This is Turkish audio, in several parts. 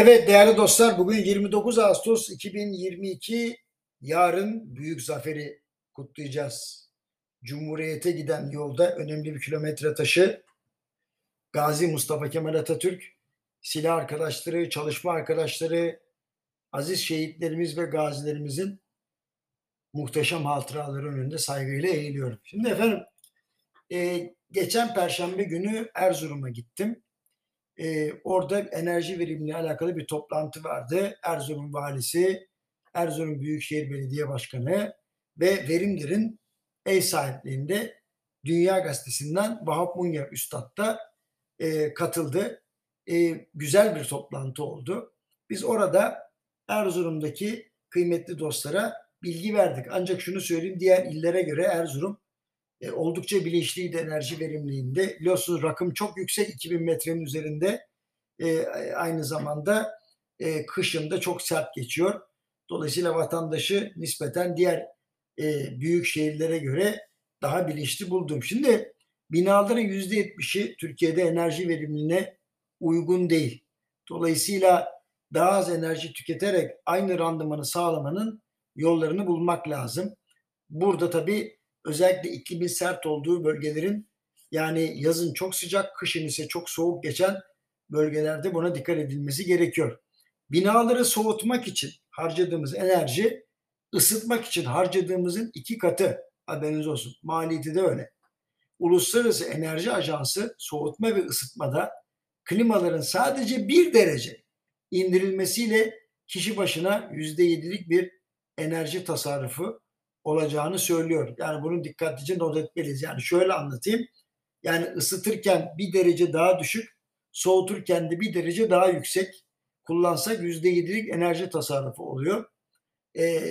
Evet değerli dostlar bugün 29 Ağustos 2022 yarın büyük zaferi kutlayacağız. Cumhuriyete giden yolda önemli bir kilometre taşı Gazi Mustafa Kemal Atatürk silah arkadaşları, çalışma arkadaşları, aziz şehitlerimiz ve gazilerimizin muhteşem hatıraları önünde saygıyla eğiliyorum. Şimdi efendim e, geçen perşembe günü Erzurum'a gittim e, orada enerji verimliği alakalı bir toplantı vardı. Erzurum Valisi, Erzurum Büyükşehir Belediye Başkanı ve Verimler'in ev sahipliğinde Dünya Gazetesi'nden Vahap Munya Üstad da e, katıldı. E, güzel bir toplantı oldu. Biz orada Erzurum'daki kıymetli dostlara bilgi verdik. Ancak şunu söyleyeyim diğer illere göre Erzurum e, oldukça bilinçliydi enerji verimliğinde. Biliyorsunuz rakım çok yüksek 2000 metrenin üzerinde. E, aynı zamanda e, kışında çok sert geçiyor. Dolayısıyla vatandaşı nispeten diğer e, büyük şehirlere göre daha bilinçli buldum. Şimdi binaların %70'i Türkiye'de enerji verimliliğine uygun değil. Dolayısıyla daha az enerji tüketerek aynı randımanı sağlamanın yollarını bulmak lazım. Burada tabii özellikle iklimin sert olduğu bölgelerin yani yazın çok sıcak, kışın ise çok soğuk geçen bölgelerde buna dikkat edilmesi gerekiyor. Binaları soğutmak için harcadığımız enerji ısıtmak için harcadığımızın iki katı haberiniz olsun. Maliyeti de öyle. Uluslararası Enerji Ajansı soğutma ve ısıtmada klimaların sadece bir derece indirilmesiyle kişi başına yüzde yedilik bir enerji tasarrufu olacağını söylüyor. Yani bunu dikkatlice not etmeliyiz. Yani şöyle anlatayım. Yani ısıtırken bir derece daha düşük, soğuturken de bir derece daha yüksek kullansak yüzde yedilik enerji tasarrufu oluyor. E,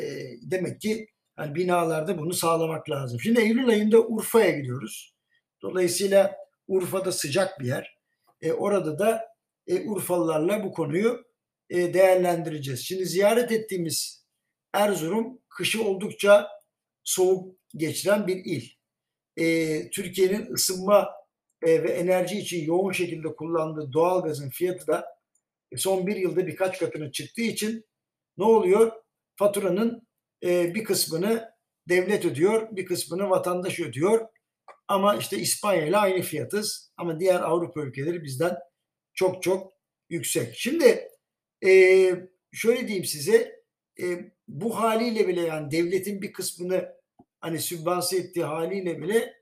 demek ki yani binalarda bunu sağlamak lazım. Şimdi Eylül ayında Urfa'ya gidiyoruz. Dolayısıyla Urfa'da sıcak bir yer. E, orada da e, Urfalılarla bu konuyu e, değerlendireceğiz. Şimdi ziyaret ettiğimiz Erzurum kışı oldukça soğuk geçiren bir il. E, Türkiye'nin ısınma e, ve enerji için yoğun şekilde kullandığı doğal gazın fiyatı da son bir yılda birkaç katına çıktığı için ne oluyor? Faturanın e, bir kısmını devlet ödüyor, bir kısmını vatandaş ödüyor. Ama işte İspanya ile aynı fiyatız. Ama diğer Avrupa ülkeleri bizden çok çok yüksek. Şimdi e, şöyle diyeyim size, e, bu haliyle bile yani devletin bir kısmını hani sübvanse ettiği haliyle bile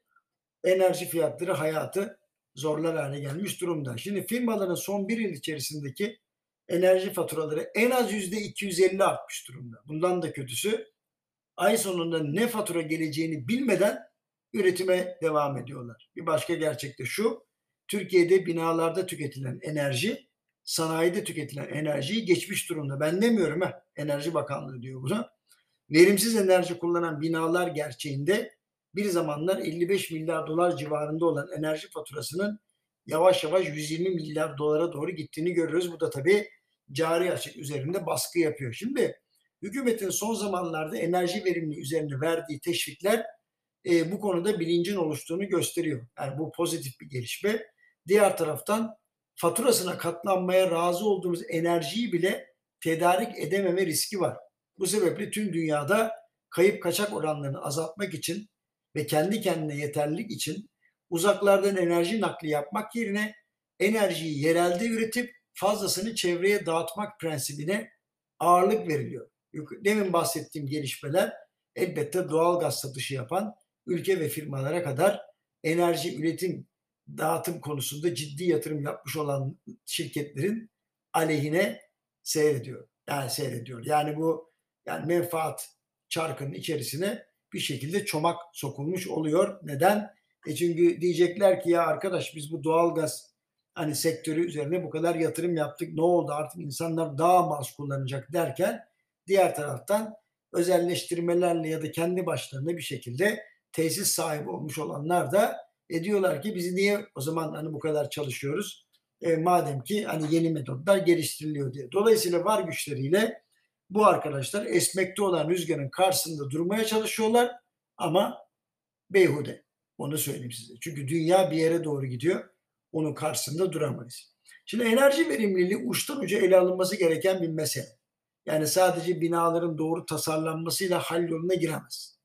enerji fiyatları hayatı zorlar hale gelmiş durumda. Şimdi firmaların son bir yıl içerisindeki enerji faturaları en az yüzde 250 artmış durumda. Bundan da kötüsü ay sonunda ne fatura geleceğini bilmeden üretime devam ediyorlar. Bir başka gerçek de şu, Türkiye'de binalarda tüketilen enerji, sanayide tüketilen enerjiyi geçmiş durumda. Ben demiyorum ha, Enerji Bakanlığı diyor buna verimsiz enerji kullanan binalar gerçeğinde bir zamanlar 55 milyar dolar civarında olan enerji faturasının yavaş yavaş 120 milyar dolara doğru gittiğini görüyoruz. Bu da tabii cari açık üzerinde baskı yapıyor. Şimdi hükümetin son zamanlarda enerji verimli üzerine verdiği teşvikler e, bu konuda bilincin oluştuğunu gösteriyor. Yani bu pozitif bir gelişme. Diğer taraftan faturasına katlanmaya razı olduğumuz enerjiyi bile tedarik edememe riski var. Bu sebeple tüm dünyada kayıp kaçak oranlarını azaltmak için ve kendi kendine yeterlilik için uzaklardan enerji nakli yapmak yerine enerjiyi yerelde üretip fazlasını çevreye dağıtmak prensibine ağırlık veriliyor. Demin bahsettiğim gelişmeler elbette doğal gaz satışı yapan ülke ve firmalara kadar enerji üretim dağıtım konusunda ciddi yatırım yapmış olan şirketlerin aleyhine seyrediyor. Yani seyrediyor. Yani bu yani menfaat çarkının içerisine bir şekilde çomak sokulmuş oluyor. Neden? E çünkü diyecekler ki ya arkadaş biz bu doğalgaz hani sektörü üzerine bu kadar yatırım yaptık. Ne oldu artık insanlar daha az kullanacak derken diğer taraftan özelleştirmelerle ya da kendi başlarına bir şekilde tesis sahibi olmuş olanlar da ediyorlar ki biz niye o zaman hani bu kadar çalışıyoruz? E, madem ki hani yeni metotlar geliştiriliyor diye. Dolayısıyla var güçleriyle bu arkadaşlar esmekte olan rüzgarın karşısında durmaya çalışıyorlar ama beyhude. Onu söyleyeyim size. Çünkü dünya bir yere doğru gidiyor. Onun karşısında duramayız. Şimdi enerji verimliliği uçtan uca ele alınması gereken bir mesele. Yani sadece binaların doğru tasarlanmasıyla halloluna giremez.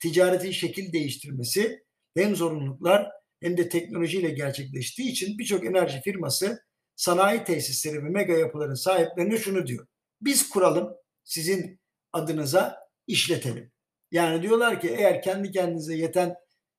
Ticaretin şekil değiştirmesi hem zorunluluklar hem de teknolojiyle gerçekleştiği için birçok enerji firması sanayi tesisleri ve mega yapıların sahiplerine şunu diyor. Biz kuralım, sizin adınıza işletelim. Yani diyorlar ki eğer kendi kendinize yeten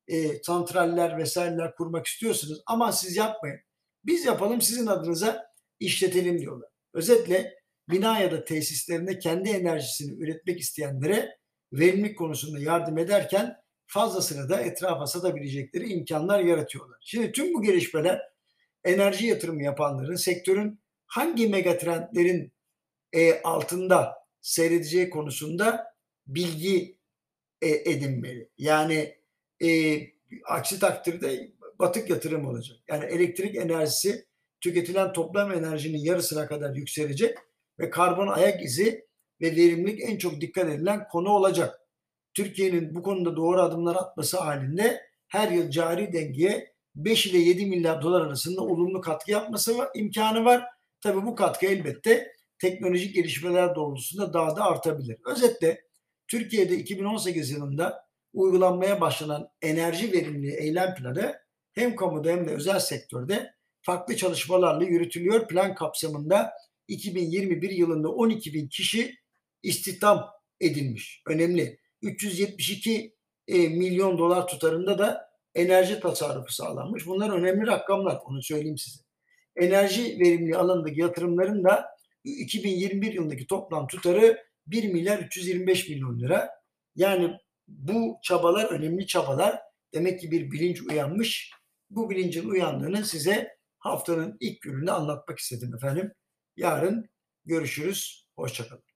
e, santraller vesaireler kurmak istiyorsunuz ama siz yapmayın. Biz yapalım sizin adınıza işletelim diyorlar. Özetle bina ya da tesislerinde kendi enerjisini üretmek isteyenlere verimlilik konusunda yardım ederken fazlasını da etrafa satabilecekleri imkanlar yaratıyorlar. Şimdi tüm bu gelişmeler enerji yatırımı yapanların sektörün hangi megatrendlerin e, altında seyredeceği konusunda bilgi e, edinmeli. Yani e, aksi takdirde batık yatırım olacak. Yani elektrik enerjisi tüketilen toplam enerjinin yarısına kadar yükselecek ve karbon ayak izi ve verimlilik en çok dikkat edilen konu olacak. Türkiye'nin bu konuda doğru adımlar atması halinde her yıl cari dengeye 5 ile 7 milyar dolar arasında olumlu katkı yapması imkanı var. Tabii bu katkı elbette teknolojik gelişmeler doğrultusunda daha da artabilir. Özetle Türkiye'de 2018 yılında uygulanmaya başlanan enerji verimliliği eylem planı hem kamuda hem de özel sektörde farklı çalışmalarla yürütülüyor. Plan kapsamında 2021 yılında 12 bin kişi istihdam edilmiş. Önemli. 372 e, milyon dolar tutarında da enerji tasarrufu sağlanmış. Bunlar önemli rakamlar. Onu söyleyeyim size. Enerji verimli alanındaki yatırımların da 2021 yılındaki toplam tutarı 1 milyar 325 milyon lira. Yani bu çabalar önemli çabalar. Demek ki bir bilinç uyanmış. Bu bilincin uyandığını size haftanın ilk gününde anlatmak istedim efendim. Yarın görüşürüz. Hoşçakalın.